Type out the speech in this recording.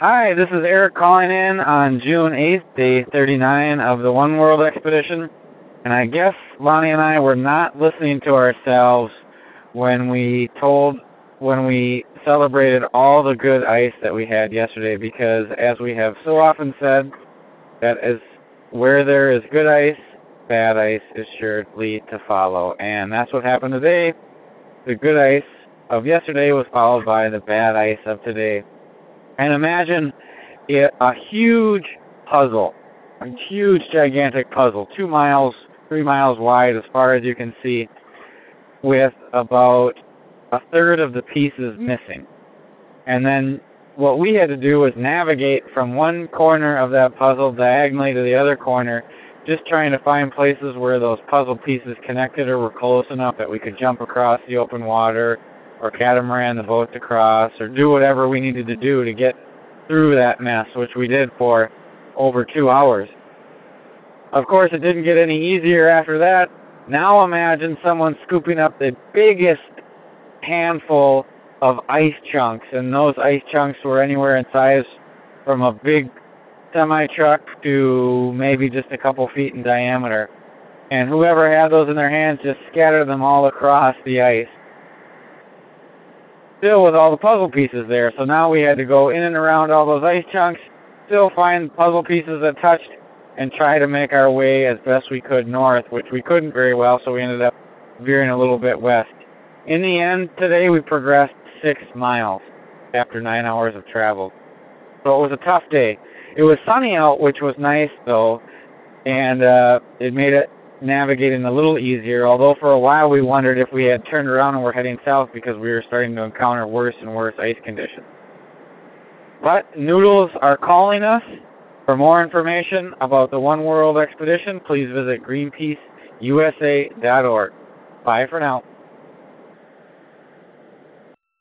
Hi, this is Eric calling in on June 8th, day 39 of the One World Expedition. And I guess Lonnie and I were not listening to ourselves when we told, when we celebrated all the good ice that we had yesterday because as we have so often said, that is where there is good ice, bad ice is surely to follow. And that's what happened today. The good ice of yesterday was followed by the bad ice of today. And imagine it, a huge puzzle, a huge, gigantic puzzle, two miles, three miles wide as far as you can see, with about a third of the pieces mm-hmm. missing. And then what we had to do was navigate from one corner of that puzzle diagonally to the other corner, just trying to find places where those puzzle pieces connected or were close enough that we could jump across the open water or catamaran the boat across or do whatever we needed to do to get through that mess, which we did for over two hours. Of course, it didn't get any easier after that. Now imagine someone scooping up the biggest handful of ice chunks, and those ice chunks were anywhere in size from a big semi truck to maybe just a couple feet in diameter. And whoever had those in their hands just scattered them all across the ice. Still with all the puzzle pieces there, so now we had to go in and around all those ice chunks, still find puzzle pieces that touched, and try to make our way as best we could north, which we couldn't very well, so we ended up veering a little bit west. In the end, today we progressed six miles after nine hours of travel. So it was a tough day. It was sunny out, which was nice though, and uh, it made it navigating a little easier. Although for a while we wondered if we had turned around and were heading south because we were starting to encounter worse and worse ice conditions. But Noodles are calling us. For more information about the One World Expedition, please visit greenpeaceusa.org. Bye for now.